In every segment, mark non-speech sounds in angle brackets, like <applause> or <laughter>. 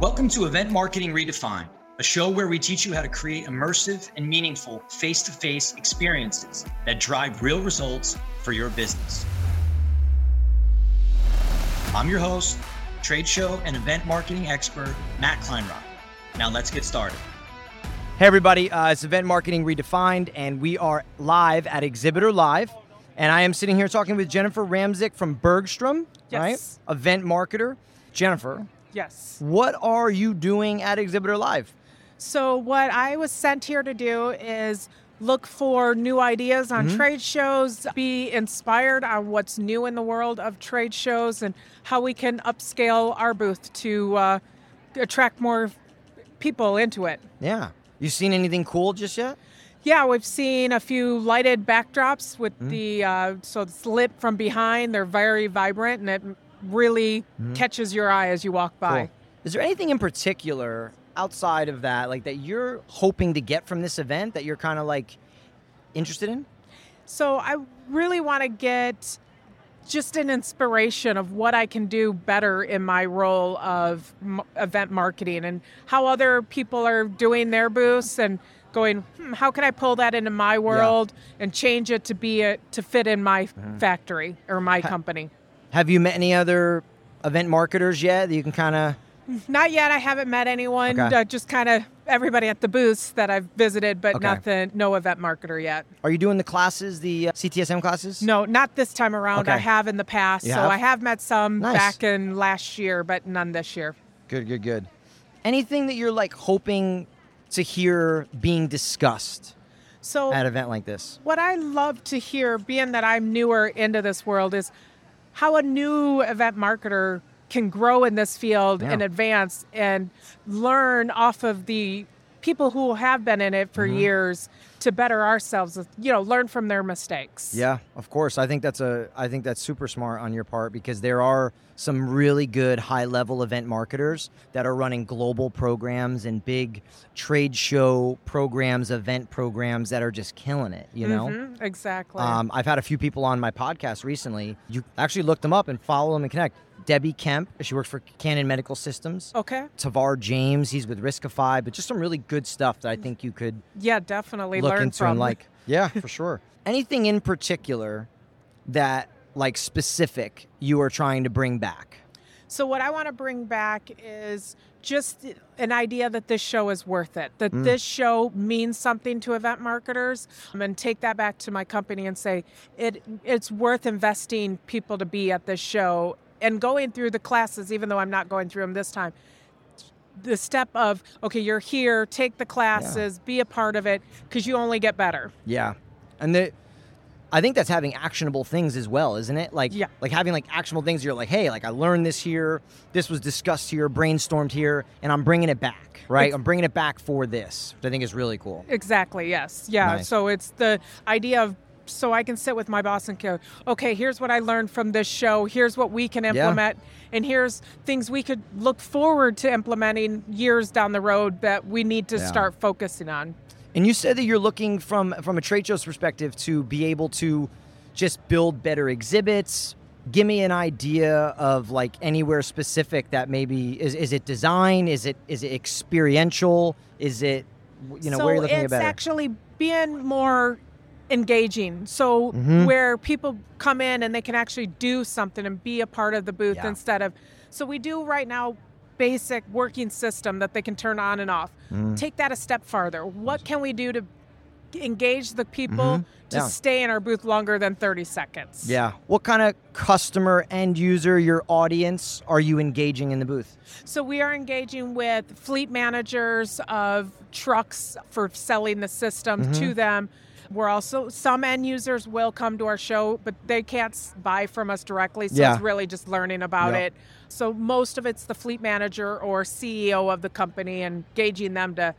Welcome to Event Marketing Redefined, a show where we teach you how to create immersive and meaningful face to face experiences that drive real results for your business. I'm your host, trade show and event marketing expert, Matt Kleinrock. Now let's get started. Hey, everybody, uh, it's Event Marketing Redefined, and we are live at Exhibitor Live. And I am sitting here talking with Jennifer Ramczyk from Bergstrom, Yes. right? Event marketer. Jennifer, Yes. what are you doing at Exhibitor Live? So, what I was sent here to do is look for new ideas on trade shows, be inspired on what's new in the world of trade shows, and how we can upscale our booth to uh, attract more people into it. Yeah. You seen anything cool just yet? Yeah, we've seen a few lighted backdrops with the uh, so it's lit from behind. They're very vibrant, and it really catches your eye as you walk by. Cool. Is there anything in particular outside of that, like that you're hoping to get from this event that you're kind of like interested in? So I really want to get just an inspiration of what I can do better in my role of m- event marketing and how other people are doing their booths and going, hmm, how can I pull that into my world and change it to be a, to fit in my Mm-hmm. factory or my company. Have you met any other event marketers yet that you can kind of Not yet. I haven't met anyone. Okay. Uh, just kind of everybody at the booths that I've visited, but Okay. nothing. No event marketer yet. Are you doing the classes, the uh, CTSM classes? No, not this time around. Okay. I have in the past. You so have? I have met some Nice. back in last year, but none this year. Good, good, good. Anything that you're like hoping to hear being discussed So at an event like this? what I love to hear, being that I'm newer into this world, is how a new event marketer can grow in this field Yeah. and advance and learn off of the people who have been in it for Mm-hmm. years to better ourselves. You know, learn from their mistakes. Yeah, of course. I think that's a I think that's super smart on your part because there are some really good high level event marketers that are running global programs and big trade show programs, event programs that are just killing it, you know? Mhm, exactly. Um, I've had a few people on my podcast recently. You actually look them up and follow them and connect. Debbie Kemp, she works for Canon Medical Systems. okay. Tavar James, he's with Riskify, but just some really good stuff that I think you could Yeah, definitely look learn into from. and like. Yeah, for sure. <laughs> Anything in particular that like specific you are trying to bring back? So what I want to bring back is just an idea that this show is worth it. That Mm. this show means something to event marketers, um, and take that back to my company and say it it's worth investing people to be at this show and going through the classes, even though I'm not going through them this time. The step of okay, you're here, take the classes, be a part of it, because you only get better. Yeah. And the I think that's having actionable things as well, isn't it? Like Yeah. like having like actionable things you're like, "Hey, like I learned this here, this was discussed here, brainstormed here, and I'm bringing it back." Right? Ex- I'm bringing it back for this, which I think is really cool. Exactly. Yes. Yeah. Nice. So it's the idea of so I can sit with my boss and go, okay, here's what I learned from this show. Here's what we can implement, and here's things we could look forward to implementing years down the road that we need to Yeah. start focusing on. And you said that you're looking from from a trade show's perspective to be able to just build better exhibits. Give me an idea of like anywhere specific that maybe is is it design? Is it is it experiential? Is it you know so where are you looking it's at actually being more engaging. So Mhm. where people come in and they can actually do something and be a part of the booth Yeah. instead of so we do right now basic working system that they can turn on and off. Mm. Take that a step farther. What can we do to engage the people Mhm. to Yeah. stay in our booth longer than 30 seconds? Yeah. What kind of customer, end user, your audience are you engaging in the booth? So we are engaging with fleet managers of trucks for selling the system Mm-hmm. to them. We're also some end users will come to our show, but they can't buy from us directly, so Yeah. it's really just learning about Yep. it. So most of it's the fleet manager or CEO of the company and engaging them to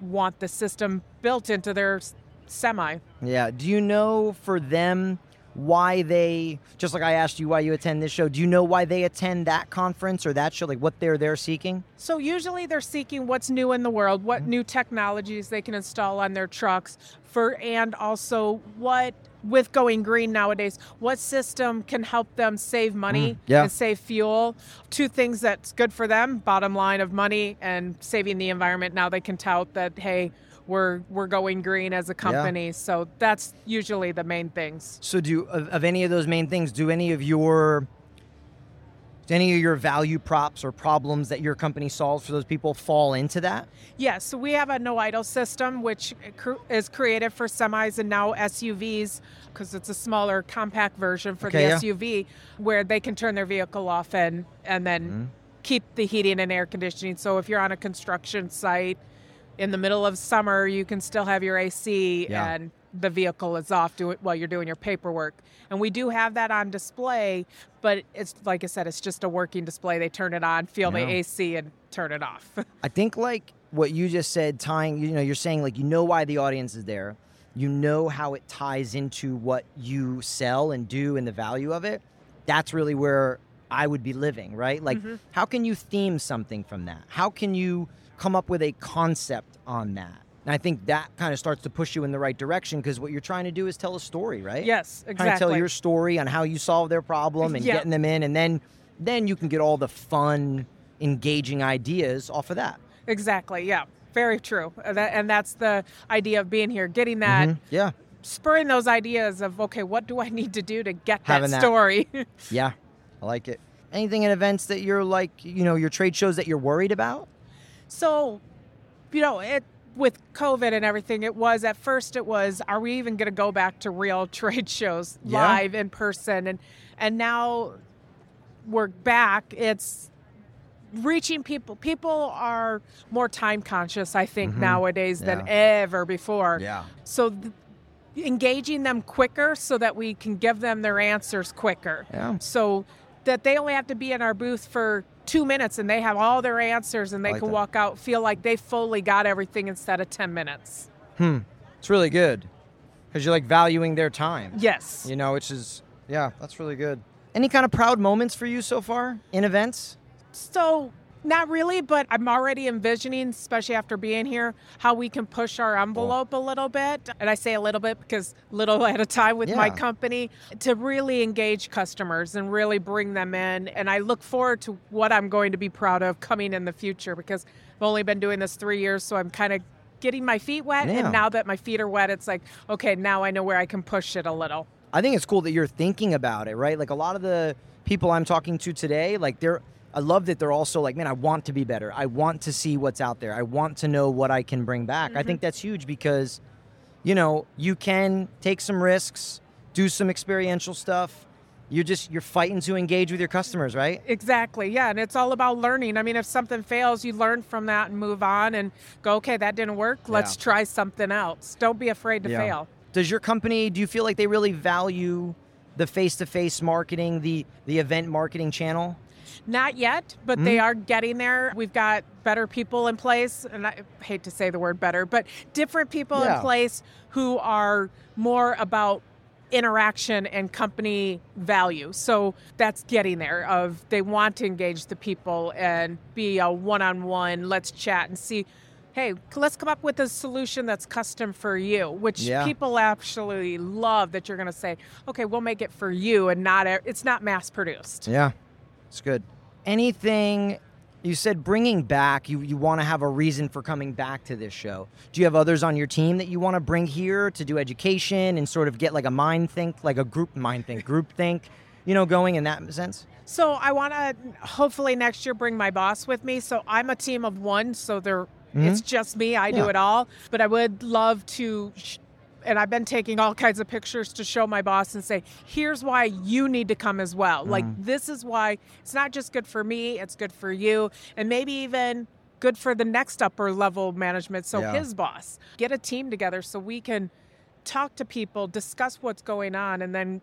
want the system built into their semi. Yeah. Do you know for them why they just like I asked you why you attend this show, do you know why they attend that conference or that show? Like what they're there seeking? So usually they're seeking what's new in the world, what Mm-hmm. new technologies they can install on their trucks for and also what with going green nowadays, what system can help them save money Mm, yeah. and save fuel? Two things that's good for them, bottom line of money and saving the environment. Now they can tout that, hey, we're we're going green as a company. So that's usually the main things. So, do of, of any of those main things, do any of your do any of your value props or problems that your company solves for those people fall into that? Yes, so we have a no idle system, which is created for semis and now SUVs because it's a smaller, compact version for Okay, yeah. the SUV, where they can turn their vehicle off and and then mm-hmm. keep the heating and air conditioning. So if you're on a construction site in the middle of summer, you can still have your AC Yeah. and the vehicle is off do it while you're doing your paperwork. And we do have that on display, but it's like I said, it's just a working display. They turn it on, feel Yeah. the AC, and turn it off. <laughs> I think like what you just said, tying, you know, you're saying like you know why the audience is there, you know how it ties into what you sell and do and the value of it. That's really where I would be living, right? Like, how can you theme something from that? How can you come up with a concept on that? And I think that kind of starts to push you in the right direction because what you're trying to do is tell a story, right? yes, exactly. Trying to tell your story on how you solve their problem and Yeah. getting them in, and then then you can get all the fun, engaging ideas off of that. Exactly. Yeah. Very true. Uh, And that's the idea of being here, getting that, Mhm. Yeah, spurring those ideas of, okay, what do I need to do to get that that- story? <laughs> yeah, I like it. Anything in events that you're like, you know, your trade shows that you're worried about? so, you know, it with COVID and everything, it was at first it was, are we even going to go back to real <laughs> trade shows Yeah. live in person? And and now we're back. It's reaching people. People are more time conscious, I think, nowadays than Mm-hmm. Yeah. ever before. Yeah, So th- engaging them quicker so that we can give them their answers quicker. Yeah. So that they only have to be in our booth for two minutes and they have all their answers and they like can that. walk out, feel like they fully got everything instead of 10 minutes. Hmm. It's really good because you're like valuing their time. Yes. You know, which is yeah, that's really good. Any kind of proud moments for you so far in events? So, not really, but I'm already envisioning, especially after being here, how we can push our envelope a little bit. And I say a little bit because little <laughs> at a time with my company to really engage customers and really bring them in. And I look forward to what I'm going to be proud of coming in the future because I've only been doing this three years, so I'm kind of getting my feet wet. Yeah. And now that my feet are wet, it's like, okay, now I know where I can push it a little. I think it's cool that you're thinking about it, right? Like a lot of the people I'm talking to today, like they're I love that they're also like, man, I want to be better. I want to see what's out there. I want to know what I can bring back. I think mm-hmm. that's huge because you know, you can take some risks, do some experiential stuff. You're just you're fighting to engage with your customers, right? Exactly. Yeah. And it's all about learning. I mean, if something fails, you learn from that and move on and go, okay, that didn't work. Let's Yeah. try something else. Don't be afraid to Yeah. fail. Does your company do you feel like they really value the face-to-face marketing, the the event marketing channel? Not yet, but Hmm? they are getting there. We've got better people in place, and I hate to say the word better, but different people Yeah. in place who are more about interaction and company value. So that's getting there of they want to engage the people and be a one-on-one, let's chat and see hey, let's come up with a solution that's custom for you, which Yeah. people actually love that you're going to say, okay, we'll make it for you and not it's not mass produced. Yeah, it's good. Anything you said bringing back, you, you want to have a reason for coming back to this show. Do you have others on your team that you want to bring here to do education and sort of get like a mind think, like a group mind think, group think, you know, going in that sense? So I want to hopefully next year bring my boss with me. So I'm a team of one. So there, it's mm-hmm. just me. I do it all. But I would love to, sh- and I've been taking all kinds of pictures to show my boss and say, here's why you need to come as well. Like mm. this is why it's not just good for me. It's good for you, and maybe even good for the next upper level management. So Yeah. his boss, get a team together so we can talk to people, discuss what's going on, and then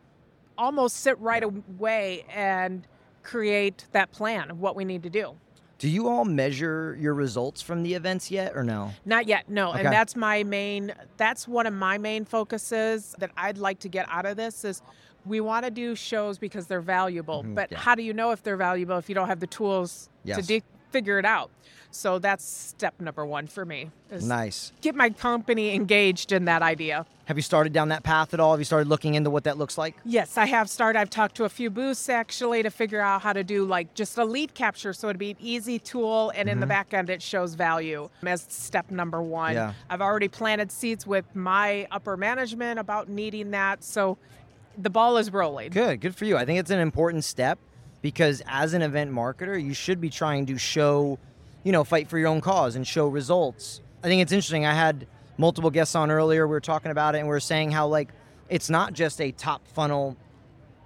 almost sit right away and create that plan of what we need to do. Do you all measure your results from the events yet or no? Not yet, no. Okay. And that's my main that's one of my main focuses that I'd like to get out of this is we want to do shows because they're valuable. but Mm-hmm. yeah. how do you know if they're valuable if you don't have the tools to Yes. de- figure it out. So that's step number one for me. Nice. Get my company engaged in that idea. Have you started down that path at all? Have you started looking into what that looks like? Yes, I have started. I've talked to a few booths actually to figure out how to do like just a lead capture so it'd be an easy tool and in the mm-hmm. back end it shows value as step number one. Yeah. I've already planted seeds with my upper management about needing that. So the ball is rolling. Good, good for you. I think it's an important step because as an event marketer, you should be trying to show, you know, fight for your own cause and show results. I think it's interesting. I had multiple guests on earlier. We were talking about it and we were saying how like it's not just a top funnel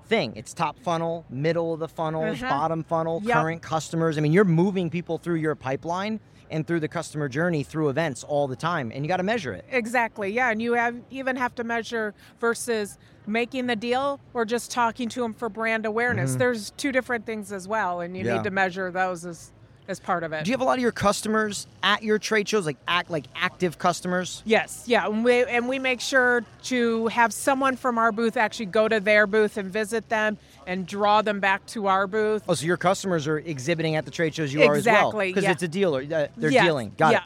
thing. It's top funnel, middle of the funnel, Mhm. bottom funnel, Yep. current customers. I mean, you're moving people through your pipeline and through the customer journey through events all the time and you got to measure it. Exactly. Yeah, and you have even have to measure versus making the deal or just talking to them for brand awareness. There's two different things as well, and you Mm-hmm. Yeah. need to measure those as as part of it. Do you have a lot of your customers at your trade shows like act like active customers? Yes, yeah, and we and we make sure to have someone from our booth actually go to their booth and visit them and draw them back to our booth. Oh, so your customers are exhibiting at the trade shows you are as well, Exactly, because yeah. it's a dealer. Uh, they're Yes, dealing. Got yeah.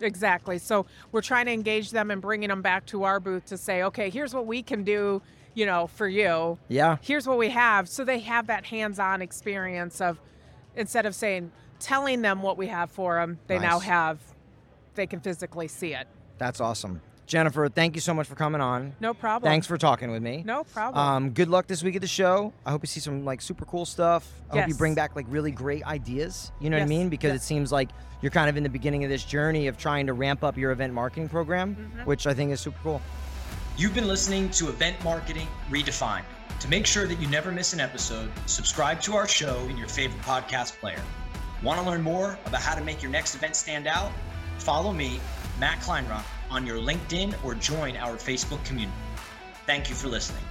it. Exactly. So we're trying to engage them and bringing them back to our booth to say, okay, here's what we can do, you know, for you. Yeah. Here's what we have. So they have that hands-on experience of instead of saying telling them what we have for them, they now have they can physically see it. That's awesome. Jennifer, thank you so much for coming on. No problem. Thanks for talking with me. No problem. Um, good luck this week at the show. I hope you see some like super cool stuff. I hope you bring back like really great ideas. You know what I Yes, mean? Because yes. it seems like you're kind of in the beginning of this journey of trying to ramp up your event marketing program, Mm-hmm. which I think is super cool. You've been listening to Event Marketing Redefined. To make sure that you never miss an episode, subscribe to our show in your favorite podcast player. Want to learn more about how to make your next event stand out? Follow me, Matt Kleinrock, on your LinkedIn or join our Facebook community. Thank you for listening.